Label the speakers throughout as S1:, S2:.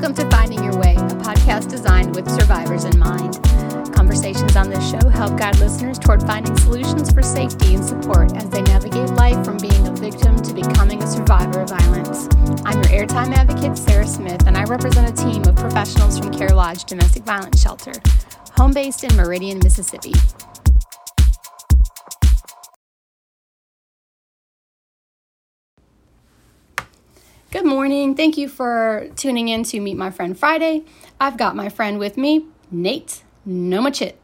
S1: Welcome to Finding Your Way, a podcast designed with survivors in mind. Conversations on this show help guide listeners toward finding solutions for safety and support as they navigate life from being a victim to becoming a survivor of violence. I'm your airtime advocate, Sarah Smith, and I represent a team of professionals from Care Lodge Domestic Violence Shelter, home based in Meridian, Mississippi. Good morning. Thank you for tuning in to Meet My Friend Friday. I've got my friend with me, Nate Nomachit.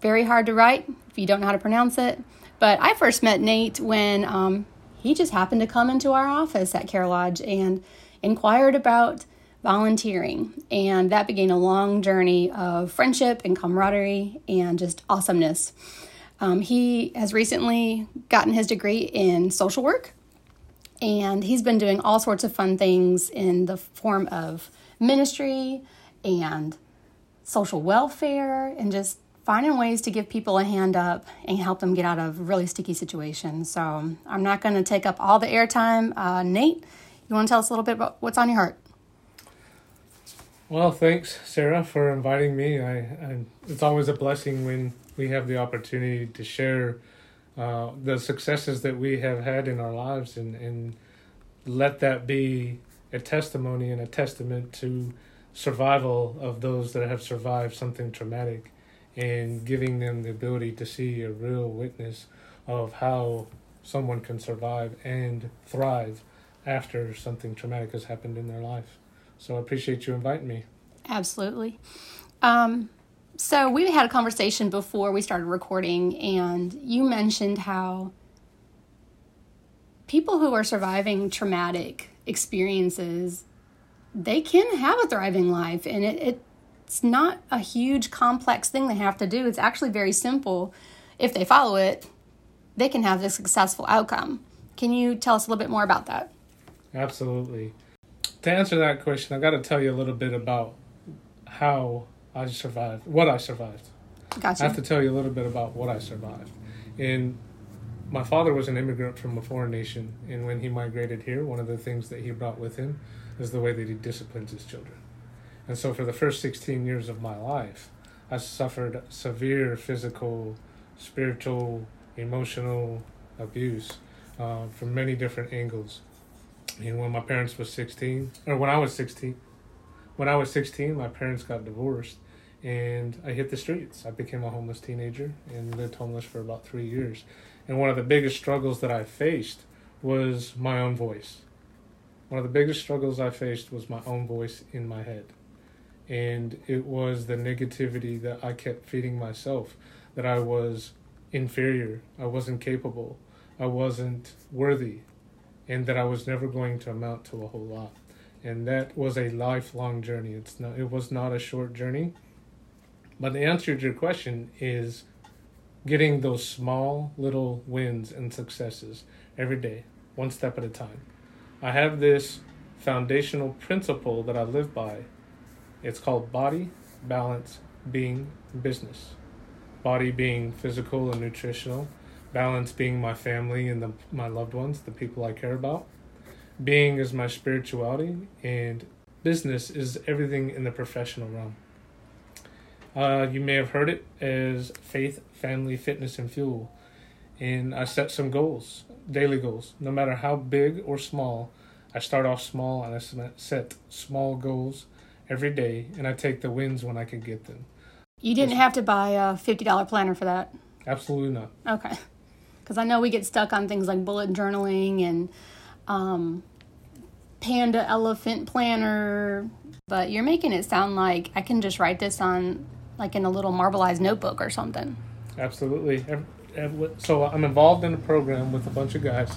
S1: Very hard to write if you don't know how to pronounce it. But I first met Nate when um, he just happened to come into our office at Care Lodge and inquired about volunteering. And that began a long journey of friendship and camaraderie and just awesomeness. Um, he has recently gotten his degree in social work and he's been doing all sorts of fun things in the form of ministry and social welfare and just finding ways to give people a hand up and help them get out of really sticky situations. So I'm not going to take up all the airtime. Uh, Nate, you want to tell us a little bit about what's on your heart?
S2: Well, thanks, Sarah, for inviting me. I, I it's always a blessing when we have the opportunity to share uh, the successes that we have had in our lives and, and let that be a testimony and a testament to survival of those that have survived something traumatic and giving them the ability to see a real witness of how someone can survive and thrive after something traumatic has happened in their life. So I appreciate you inviting me.
S1: Absolutely. Um, so we had a conversation before we started recording, and you mentioned how people who are surviving traumatic experiences they can have a thriving life and it, it, it's not a huge complex thing they have to do. It's actually very simple. If they follow it they can have a successful outcome. Can you tell us a little bit more about that?
S2: Absolutely. To answer that question i've got to tell you a little bit about how I survived, what I survived.
S1: Gotcha.
S2: I have to tell you a little bit about what I survived. And my father was an immigrant from a foreign nation, and when he migrated here, one of the things that he brought with him is the way that he disciplines his children. And so, for the first 16 years of my life, I suffered severe physical, spiritual, emotional abuse uh, from many different angles. And when my parents was 16, or when I was 16, when I was 16, my parents got divorced, and I hit the streets. I became a homeless teenager and lived homeless for about three years. And one of the biggest struggles that I faced was my own voice. One of the biggest struggles I faced was my own voice in my head. And it was the negativity that I kept feeding myself that I was inferior, I wasn't capable, I wasn't worthy, and that I was never going to amount to a whole lot. And that was a lifelong journey. It's not it was not a short journey but the answer to your question is getting those small little wins and successes every day, one step at a time. I have this foundational principle that I live by. It's called body, balance, being, business. Body being physical and nutritional, balance being my family and the, my loved ones, the people I care about. Being is my spirituality, and business is everything in the professional realm. Uh, you may have heard it as faith, family, fitness, and fuel. And I set some goals, daily goals, no matter how big or small. I start off small and I set small goals every day, and I take the wins when I can get them.
S1: You didn't have to buy a $50 planner for that?
S2: Absolutely not.
S1: Okay. Because I know we get stuck on things like bullet journaling and um, panda elephant planner, but you're making it sound like I can just write this on like in a little marbleized notebook or something.
S2: Absolutely. So I'm involved in a program with a bunch of guys,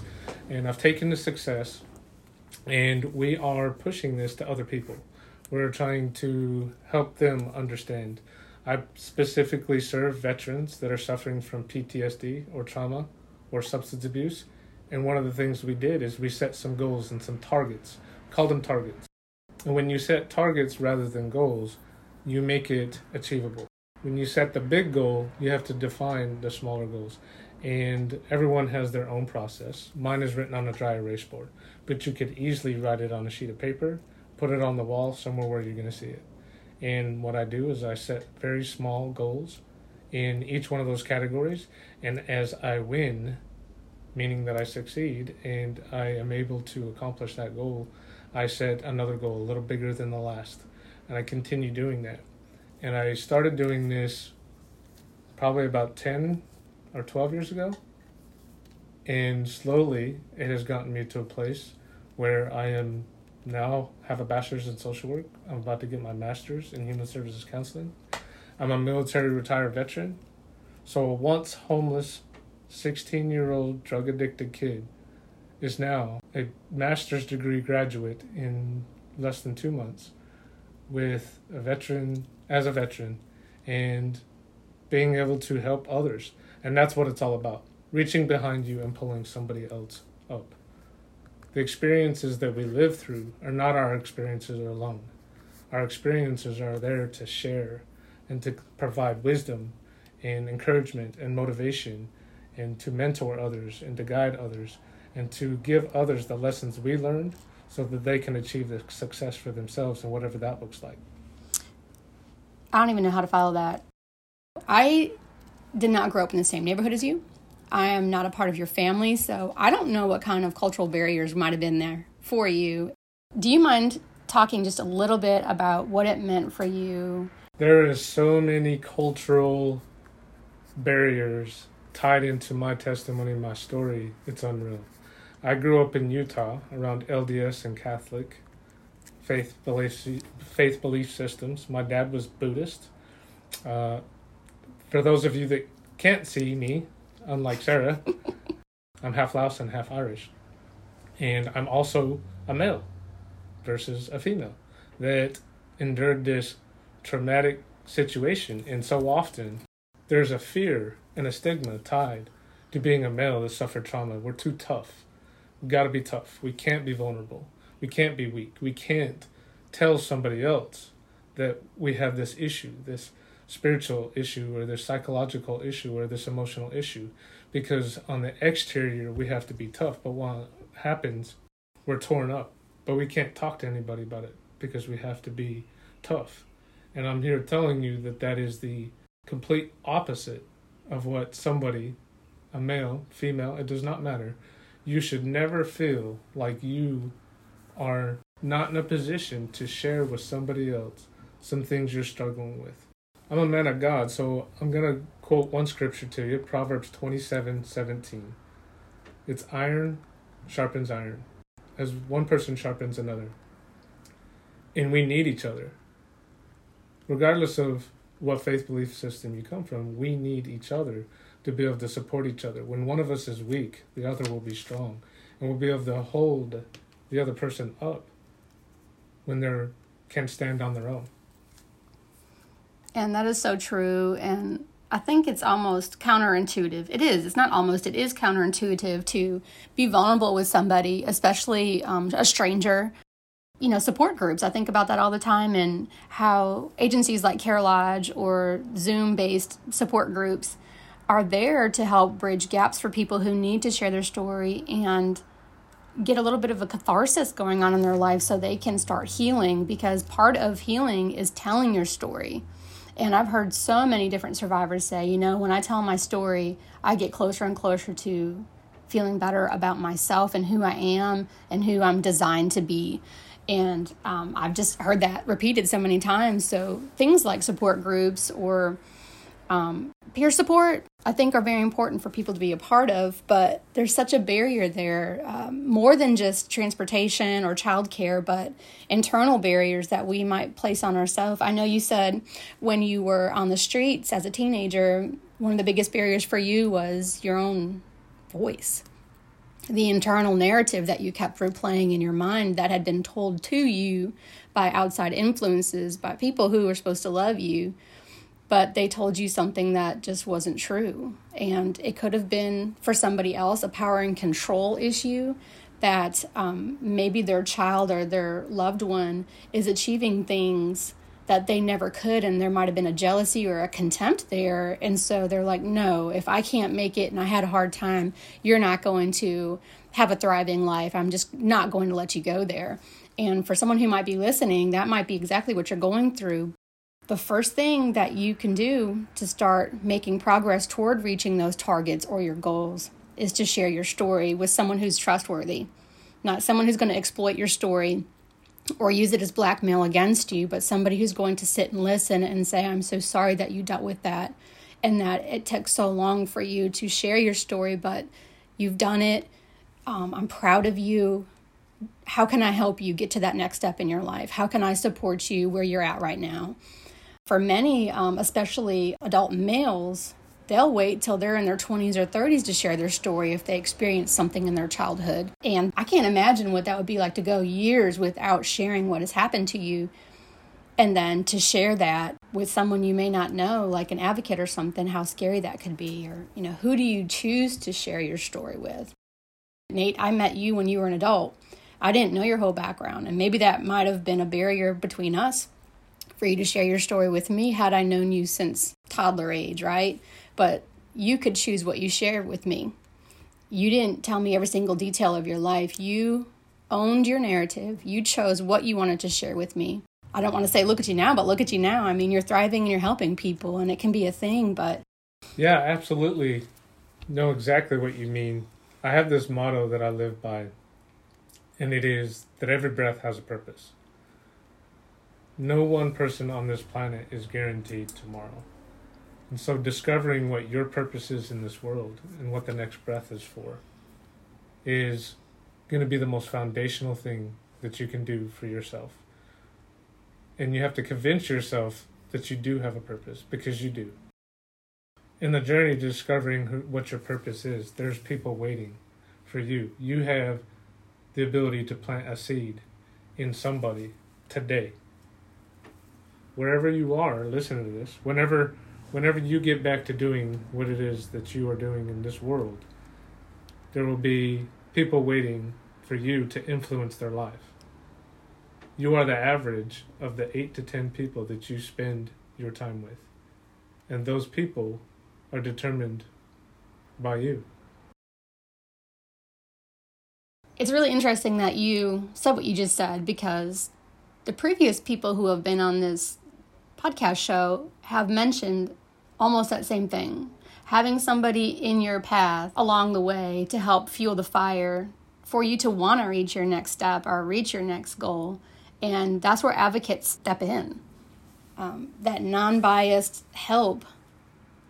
S2: and I've taken the success, and we are pushing this to other people. We're trying to help them understand. I specifically serve veterans that are suffering from PTSD or trauma or substance abuse. And one of the things we did is we set some goals and some targets, called them targets. And when you set targets rather than goals, you make it achievable. When you set the big goal, you have to define the smaller goals. And everyone has their own process. Mine is written on a dry erase board, but you could easily write it on a sheet of paper, put it on the wall somewhere where you're going to see it. And what I do is I set very small goals in each one of those categories. And as I win, meaning that I succeed and I am able to accomplish that goal, I set another goal a little bigger than the last. And I continue doing that. And I started doing this probably about 10 or 12 years ago. And slowly it has gotten me to a place where I am now have a bachelor's in social work. I'm about to get my master's in human services counseling. I'm a military retired veteran. So a once homeless 16 year old drug addicted kid is now a master's degree graduate in less than two months with a veteran as a veteran and being able to help others. And that's what it's all about reaching behind you and pulling somebody else up. The experiences that we live through are not our experiences alone. Our experiences are there to share and to provide wisdom and encouragement and motivation and to mentor others and to guide others and to give others the lessons we learned so that they can achieve the success for themselves and whatever that looks like.
S1: I don't even know how to follow that. I did not grow up in the same neighborhood as you. I am not a part of your family, so I don't know what kind of cultural barriers might have been there for you. Do you mind talking just a little bit about what it meant for you?
S2: There are so many cultural barriers tied into my testimony, my story. It's unreal. I grew up in Utah around LDS and Catholic faith belief faith belief systems. My dad was Buddhist. Uh, for those of you that can't see me, unlike Sarah. I'm half Laos and half Irish. And I'm also a male versus a female that endured this traumatic situation. And so often there's a fear and a stigma tied to being a male that suffered trauma. We're too tough. We gotta be tough. We can't be vulnerable. We can't be weak. We can't tell somebody else that we have this issue, this spiritual issue or this psychological issue or this emotional issue because on the exterior we have to be tough but when it happens we're torn up but we can't talk to anybody about it because we have to be tough and i'm here telling you that that is the complete opposite of what somebody a male female it does not matter you should never feel like you are not in a position to share with somebody else some things you're struggling with I'm a man of God, so I'm going to quote one scripture to you Proverbs 27 17. It's iron sharpens iron, as one person sharpens another. And we need each other. Regardless of what faith belief system you come from, we need each other to be able to support each other. When one of us is weak, the other will be strong, and we'll be able to hold the other person up when they can't stand on their own.
S1: And that is so true. And I think it's almost counterintuitive. It is. It's not almost. It is counterintuitive to be vulnerable with somebody, especially um, a stranger. You know, support groups. I think about that all the time, and how agencies like Care Lodge or Zoom-based support groups are there to help bridge gaps for people who need to share their story and get a little bit of a catharsis going on in their life so they can start healing because part of healing is telling your story and I've heard so many different survivors say, you know, when I tell my story, I get closer and closer to feeling better about myself and who I am and who I'm designed to be. And um, I've just heard that repeated so many times. So things like support groups or um, peer support, I think, are very important for people to be a part of, but there's such a barrier there, um, more than just transportation or childcare, but internal barriers that we might place on ourselves. I know you said when you were on the streets as a teenager, one of the biggest barriers for you was your own voice. The internal narrative that you kept replaying in your mind that had been told to you by outside influences, by people who were supposed to love you but they told you something that just wasn't true. And it could have been for somebody else a power and control issue that um, maybe their child or their loved one is achieving things that they never could and there might have been a jealousy or a contempt there and so they're like no if i can't make it and i had a hard time you're not going to have a thriving life. I'm just not going to let you go there. And for someone who might be listening, that might be exactly what you're going through. The first thing that you can do to start making progress toward reaching those targets or your goals is to share your story with someone who's trustworthy, not someone who's going to exploit your story or use it as blackmail against you, but somebody who's going to sit and listen and say, I'm so sorry that you dealt with that and that it took so long for you to share your story, but you've done it. Um, I'm proud of you. How can I help you get to that next step in your life? How can I support you where you're at right now? For many, um, especially adult males, they'll wait till they're in their 20s or 30s to share their story if they experienced something in their childhood. And I can't imagine what that would be like to go years without sharing what has happened to you. And then to share that with someone you may not know, like an advocate or something, how scary that could be. Or, you know, who do you choose to share your story with? Nate, I met you when you were an adult. I didn't know your whole background, and maybe that might have been a barrier between us for you to share your story with me had I known you since toddler age, right? But you could choose what you share with me. You didn't tell me every single detail of your life. You owned your narrative. You chose what you wanted to share with me. I don't want to say look at you now, but look at you now. I mean, you're thriving and you're helping people, and it can be a thing, but.
S2: Yeah, absolutely. Know exactly what you mean. I have this motto that I live by, and it is that every breath has a purpose. No one person on this planet is guaranteed tomorrow. And so discovering what your purpose is in this world and what the next breath is for is going to be the most foundational thing that you can do for yourself. And you have to convince yourself that you do have a purpose because you do. In the journey to discovering who, what your purpose is, there's people waiting for you. You have the ability to plant a seed in somebody today. Wherever you are, listen to this. Whenever whenever you get back to doing what it is that you are doing in this world, there will be people waiting for you to influence their life. You are the average of the eight to ten people that you spend your time with. And those people are determined by you.
S1: It's really interesting that you said what you just said because the previous people who have been on this podcast show have mentioned almost that same thing. Having somebody in your path along the way to help fuel the fire for you to want to reach your next step or reach your next goal. And that's where advocates step in. Um, that non biased help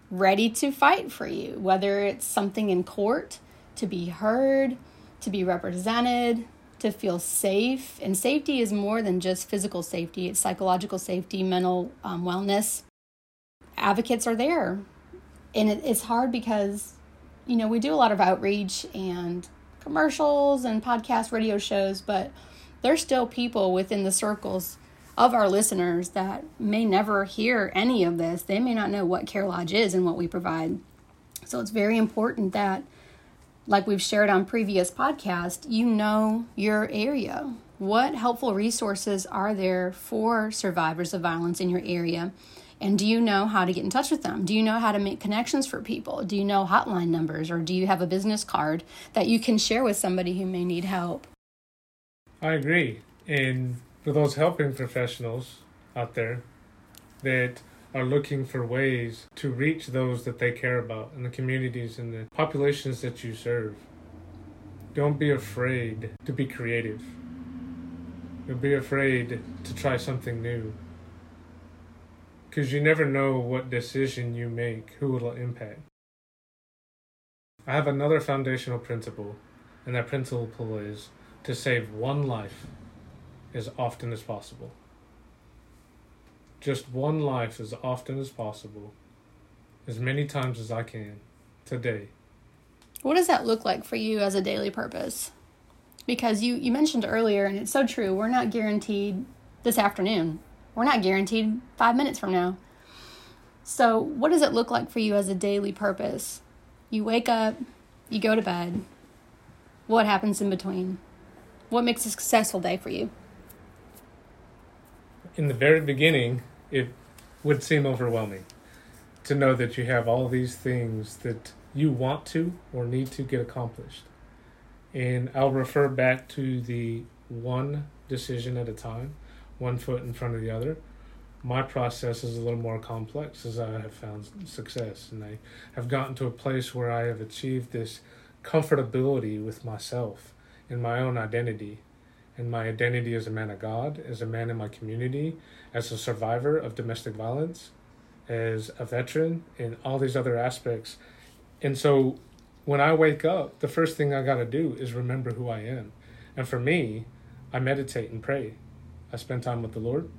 S1: ready to fight for you, whether it's something in court, to be heard, to be represented, to feel safe. And safety is more than just physical safety, it's psychological safety, mental um, wellness advocates are there. And it, it's hard because, you know, we do a lot of outreach and commercials and podcast radio shows, but there's still people within the circles of our listeners that may never hear any of this. They may not know what Care Lodge is and what we provide. So it's very important that, like we've shared on previous podcasts, you know your area. What helpful resources are there for survivors of violence in your area? And do you know how to get in touch with them? Do you know how to make connections for people? Do you know hotline numbers or do you have a business card that you can share with somebody who may need help?
S2: I agree. And for those helping professionals out there that are looking for ways to reach those that they care about in the communities and the populations that you serve, don't be afraid to be creative. Don't be afraid to try something new because you never know what decision you make, who it'll impact. I have another foundational principle, and that principle is to save one life as often as possible. Just one life as often as possible, as many times as I can, today.
S1: What does that look like for you as a daily purpose? Because you, you mentioned earlier, and it's so true, we're not guaranteed this afternoon we're not guaranteed five minutes from now. So, what does it look like for you as a daily purpose? You wake up, you go to bed. What happens in between? What makes a successful day for you?
S2: In the very beginning, it would seem overwhelming to know that you have all these things that you want to or need to get accomplished. And I'll refer back to the one decision at a time, one foot in front of the other. My process is a little more complex as I have found success. And I have gotten to a place where I have achieved this comfortability with myself and my own identity and my identity as a man of God, as a man in my community, as a survivor of domestic violence, as a veteran, and all these other aspects. And so when I wake up, the first thing I got to do is remember who I am. And for me, I meditate and pray. I spend time with the Lord,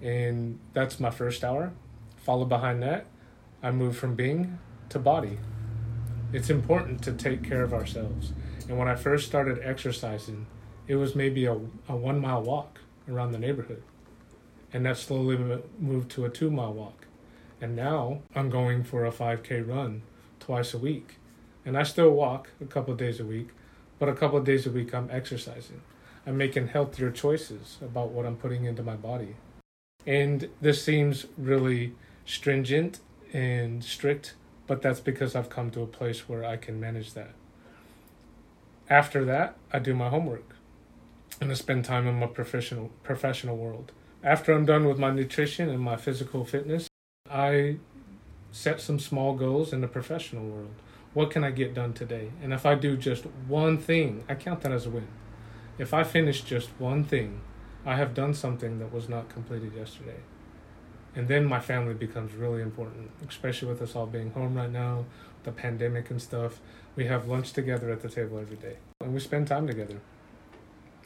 S2: and that's my first hour. Follow behind that, I move from being to body. It's important to take care of ourselves. And when I first started exercising, it was maybe a, a one mile walk around the neighborhood. And that slowly moved to a two mile walk. And now I'm going for a 5K run twice a week. And I still walk a couple days a week, but a couple days a week I'm exercising. I'm making healthier choices about what I'm putting into my body. And this seems really stringent and strict, but that's because I've come to a place where I can manage that. After that, I do my homework and I spend time in my professional professional world. After I'm done with my nutrition and my physical fitness, I set some small goals in the professional world. What can I get done today? And if I do just one thing, I count that as a win. If I finish just one thing, I have done something that was not completed yesterday. And then my family becomes really important, especially with us all being home right now, the pandemic and stuff. We have lunch together at the table every day, and we spend time together.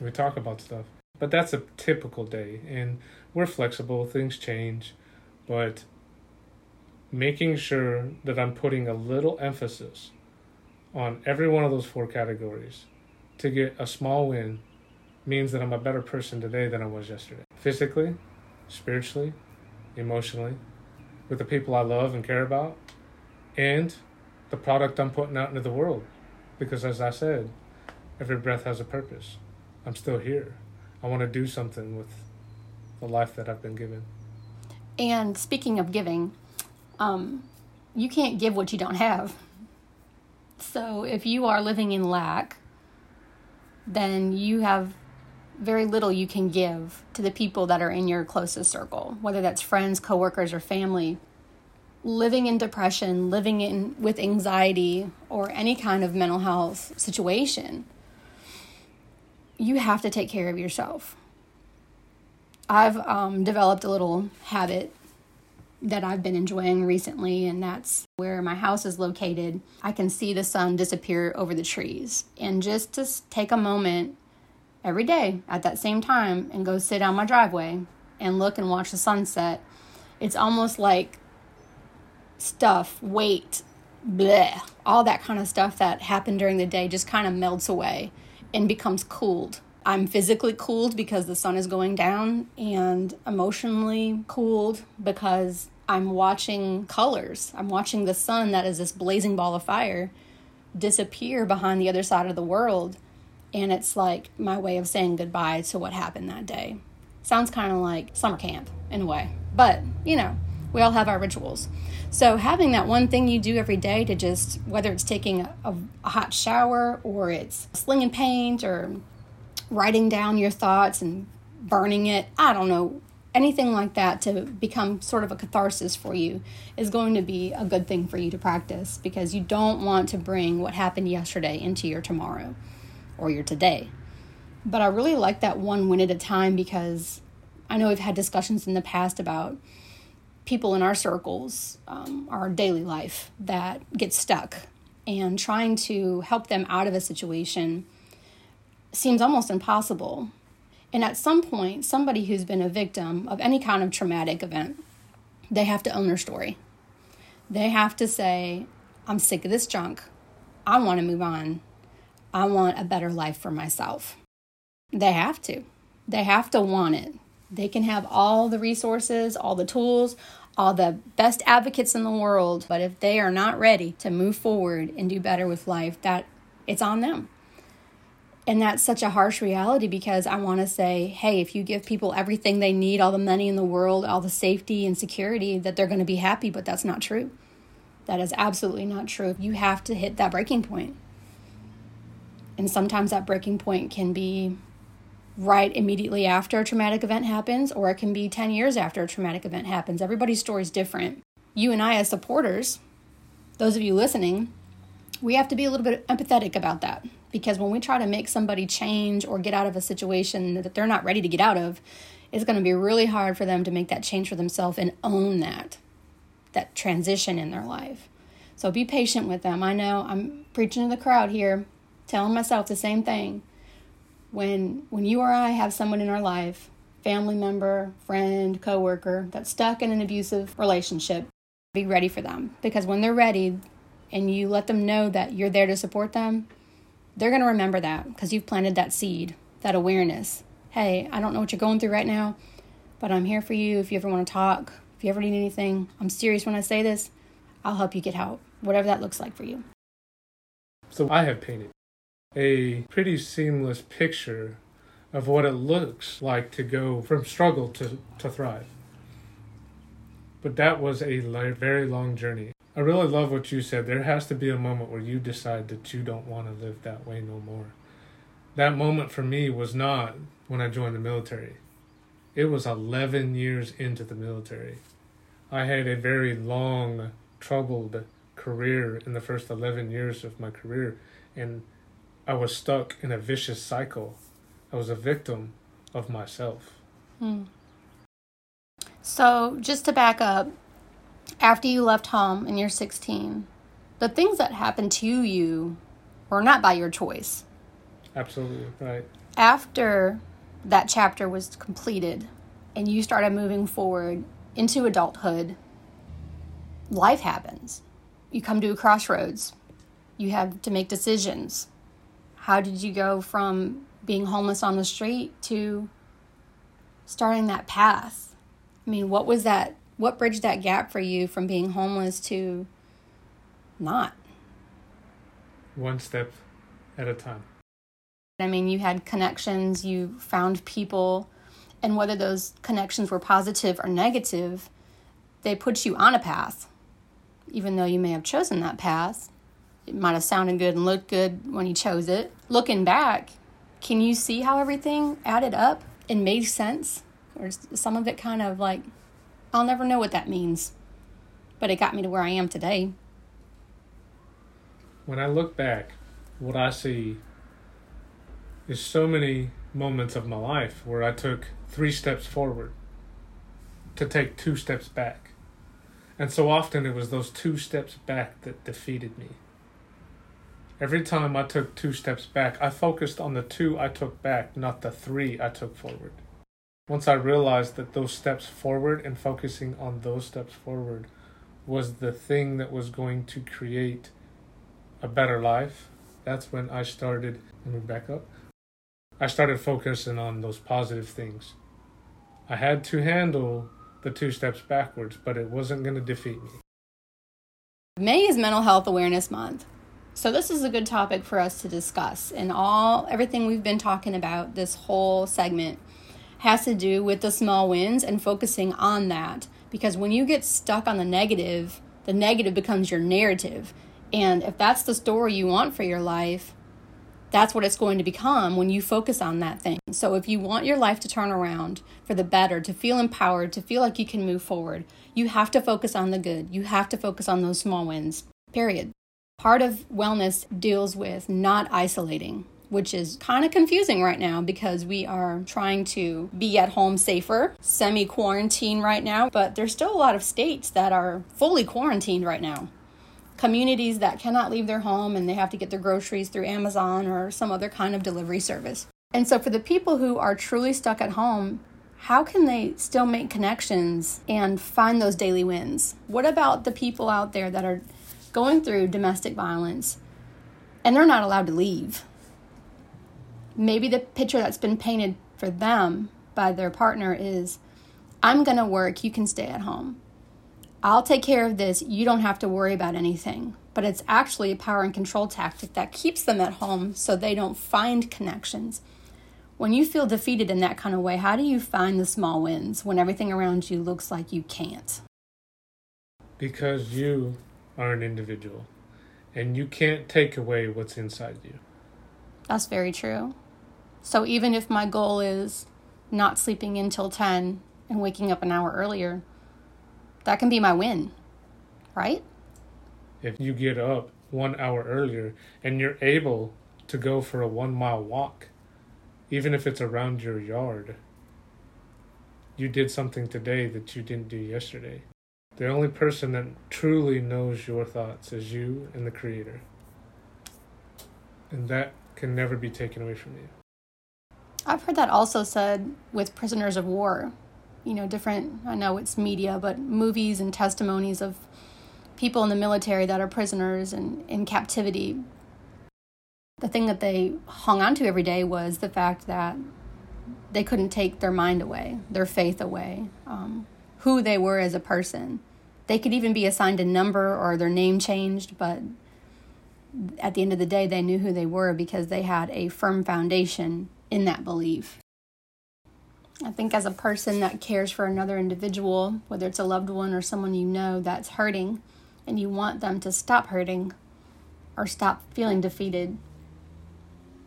S2: We talk about stuff. But that's a typical day, and we're flexible, things change, but making sure that I'm putting a little emphasis on every one of those four categories to get a small win means that I'm a better person today than I was yesterday. Physically, spiritually, emotionally, with the people I love and care about, and the product I'm putting out into the world. Because as I said, every breath has a purpose. I'm still here. I want to do something with the life that I've been given.
S1: And speaking of giving, um, you can't give what you don't have. So if you are living in lack, then you have very little you can give to the people that are in your closest circle, whether that's friends, coworkers, or family. Living in depression, living in with anxiety, or any kind of mental health situation you have to take care of yourself. I've um, developed a little habit that I've been enjoying recently, and that's where my house is located. I can see the sun disappear over the trees. And just to take a moment every day at that same time and go sit on my driveway and look and watch the sunset, it's almost like stuff, weight, bleh, all that kind of stuff that happened during the day just kind of melts away and becomes cooled. I'm physically cooled because the sun is going down, and emotionally cooled because I'm watching colors. I'm watching the sun that is this blazing ball of fire disappear behind the other side of the world. And it's like my way of saying goodbye to what happened that day. Sounds kind of like summer camp in a way. But, you know, we all have our rituals. So, having that one thing you do every day to just, whether it's taking a, a, hot shower or it's slinging paint or writing down your thoughts and burning it, I don't know, anything like that to become sort of a catharsis for you is going to be a good thing for you to practice because you don't want to bring what happened yesterday into your tomorrow or your today. But I really like that one win at a time because I know we've had discussions in the past about people in our circles, um, our daily life, that get stuck. And trying to help them out of a situation seems almost impossible. And at some point, somebody who's been a victim of any kind of traumatic event, they have to own their story. They have to say, I'm sick of this junk. I want to move on. I want a better life for myself. They have to. They have to want it. They can have all the resources, all the tools, all the best advocates in the world, but if they are not ready to move forward and do better with life, that it's on them. And that's such a harsh reality because I want to say, hey, if you give people everything they need, all the money in the world, all the safety and security, that they're going to be happy, but that's not true. That is absolutely not true. You have to hit that breaking point. And sometimes that breaking point can be right immediately after a traumatic event happens, or it can be 10 years after a traumatic event happens. Everybody's story is different. You and I, as supporters, those of you listening, we have to be a little bit empathetic about that because when we try to make somebody change or get out of a situation that they're not ready to get out of, it's going to be really hard for them to make that change for themselves and own that that transition in their life. So be patient with them. I know I'm preaching to the crowd here, telling myself the same thing. When when you or I have someone in our life, family member, friend, coworker that's stuck in an abusive relationship, be ready for them because when they're ready and you let them know that you're there to support them, they're going to remember that because you've planted that seed, that awareness. Hey, I don't know what you're going through right now, but I'm here for you if you ever want to talk, if you ever need anything. I'm serious when I say this. I'll help you get help, whatever that looks like for you.
S2: So I have painted a pretty seamless picture of what it looks like to go from struggle to, to thrive. But that was a very long journey. I really love what you said. There has to be a moment where you decide that you don't want to live that way no more. That moment for me was not when I joined the military. It was 11 years into the military. I had a very long, troubled career in the first 11 years of my career, and I was stuck in a vicious cycle. I was a victim of myself.
S1: Hmm. So, just to back up, after you left home and you're 16, the things that happened to you were not by your choice.
S2: Absolutely, right.
S1: After that chapter was completed and you started moving forward into adulthood, life happens. You come to a crossroads. You have to make decisions. How did you go from being homeless on the street to starting that path? I mean, what was that what bridged that gap for you from being homeless to not?
S2: One step at a time.
S1: I mean, you had connections, you found people, and whether those connections were positive or negative, they put you on a path. Even though you may have chosen that path, it might have sounded good and looked good when you chose it. Looking back, can you see how everything added up and made sense? Or some of it kind of like I'll never know what that means, but it got me to where I am today.
S2: When I look back, what I see is so many moments of my life where I took three steps forward to take two steps back. And so often it was those two steps back that defeated me. Every time I took two steps back, I focused on the two I took back, not the three I took forward once I realized that those steps forward and focusing on those steps forward was the thing that was going to create a better life, that's when I started. Let me back up. I started focusing on those positive things. I had to handle the two steps backwards, but it wasn't going to defeat me.
S1: May is Mental Health Awareness Month. So this is a good topic for us to discuss. And all everything we've been talking about this whole segment has to do with the small wins and focusing on that. Because when you get stuck on the negative, the negative becomes your narrative. And if that's the story you want for your life, that's what it's going to become when you focus on that thing. So, if you want your life to turn around for the better, to feel empowered, to feel like you can move forward, you have to focus on the good. You have to focus on those small wins, period. Part of wellness deals with not isolating which is kind of confusing right now because we are trying to be at home safer, semi quarantine right now, but there's still a lot of states that are fully quarantined right now. Communities that cannot leave their home and they have to get their groceries through Amazon or some other kind of delivery service. And so, for the people who are truly stuck at home, how can they still make connections and find those daily wins? What about the people out there that are going through domestic violence and they're not allowed to leave? maybe the picture that's been painted for them by their partner is I'm going to work, you can stay at home. I'll take care of this, you don't have to worry about anything. But it's actually a power and control tactic that keeps them at home so they don't find connections. When you feel defeated in that kind of way, how do you find the small wins when everything around you looks like you can't?
S2: Because you are an individual and you can't take away what's inside you.
S1: That's very true. So even if my goal is not sleeping until 10 and waking up an hour earlier, that can be my win, right?
S2: If you get up one hour earlier and you're able to go for a one mile walk, even if it's around your yard, you did something today that you didn't do yesterday. The only person that truly knows your thoughts is you and the Creator. And that can never be taken away from you.
S1: I've heard that also said with prisoners of war. You know, different, I know it's media, but movies and testimonies of people in the military that are prisoners and in captivity. The thing that they hung on to every day was the fact that they couldn't take their mind away, their faith away, um, who they were as a person. They could even be assigned a number or their name changed, but at the end of the day, they knew who they were because they had a firm foundation in that belief. I think as a person that cares for another individual, whether it's a loved one or someone you know that's hurting, and you want them to stop hurting or stop feeling defeated,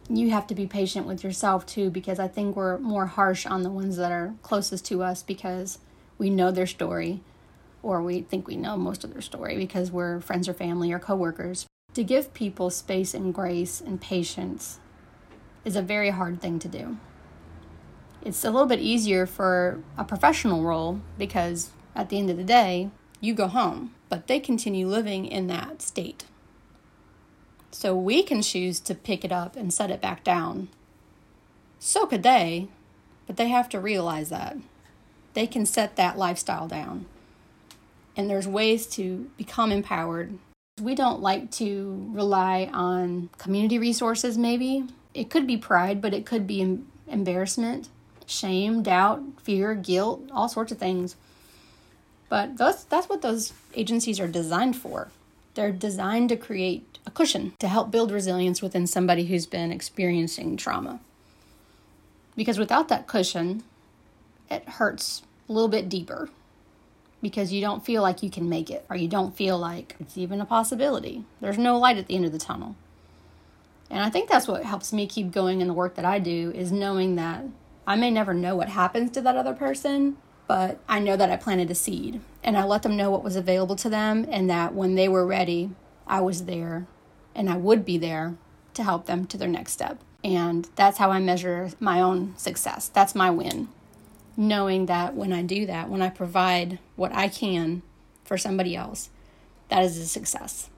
S1: you have to be patient with yourself too, because I think we're more harsh on the ones that are closest to us because we know their story or we think we know most of their story because we're friends or family or coworkers. To give people space and grace and patience is a very hard thing to do. It's a little bit easier for a professional role because at the end of the day, you go home, but they continue living in that state. So we can choose to pick it up and set it back down. So could they, but they have to realize that. They can set that lifestyle down. And there's ways to become empowered we don't like to rely on community resources, maybe. It could be pride, but it could be embarrassment, shame, doubt, fear, guilt, all sorts of things. But that's, that's what those agencies are designed for. They're designed to create a cushion to help build resilience within somebody who's been experiencing trauma. Because without that cushion, it hurts a little bit deeper because you don't feel like you can make it or you don't feel like it's even a possibility. There's no light at the end of the tunnel. And I think that's what helps me keep going in the work that I do is knowing that I may never know what happens to that other person, but I know that I planted a seed and I let them know what was available to them and that when they were ready, I was there and I would be there to help them to their next step. And that's how I measure my own success. That's my win knowing that when I do that, when I provide what I can for somebody else, that is a success.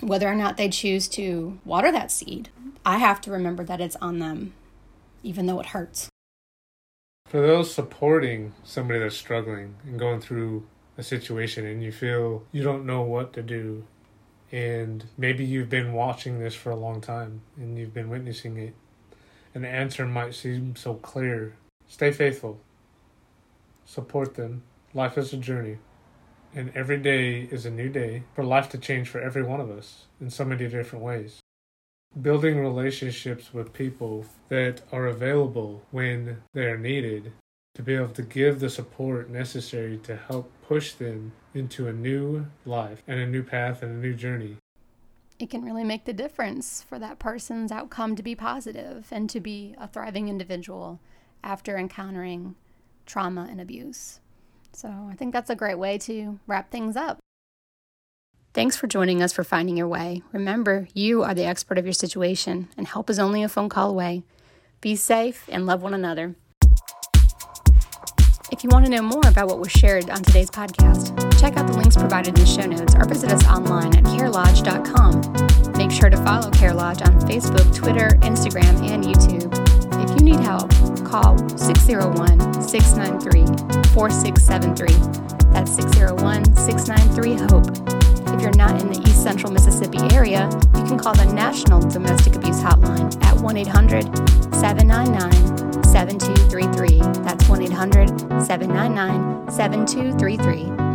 S1: Whether or not they choose to water that seed, I have to remember that it's on them, even though it hurts.
S2: For those supporting somebody that's struggling and going through a situation and you feel you don't know what to do, and maybe you've been watching this for a long time and you've been witnessing it, and the answer might seem so clear, stay faithful support them. Life is a journey, and every day is a new day for life to change for every one of us in so many different ways. Building relationships with people that are available when they are needed to be able to give the support necessary to help push them into a new life and a new path and a new journey.
S1: It can really make the difference for that person's outcome to be positive and to be a thriving individual after encountering trauma and abuse. So I think that's a great way to wrap things up. Thanks for joining us for Finding Your Way. Remember, you are the expert of your situation, and help is only a phone call away. Be safe and love one another. If you want to know more about what was shared on today's podcast, check out the links provided in the show notes or visit us online at carelodge.com. Make sure to follow Care Lodge on Facebook, Twitter, Instagram, and YouTube. If you need help, call 601 693 4673. That's 601 693 HOPE. If you're not in the East Central Mississippi area, you can call the National Domestic Abuse Hotline at 1 800 799 7233. That's 1 800 799 7233.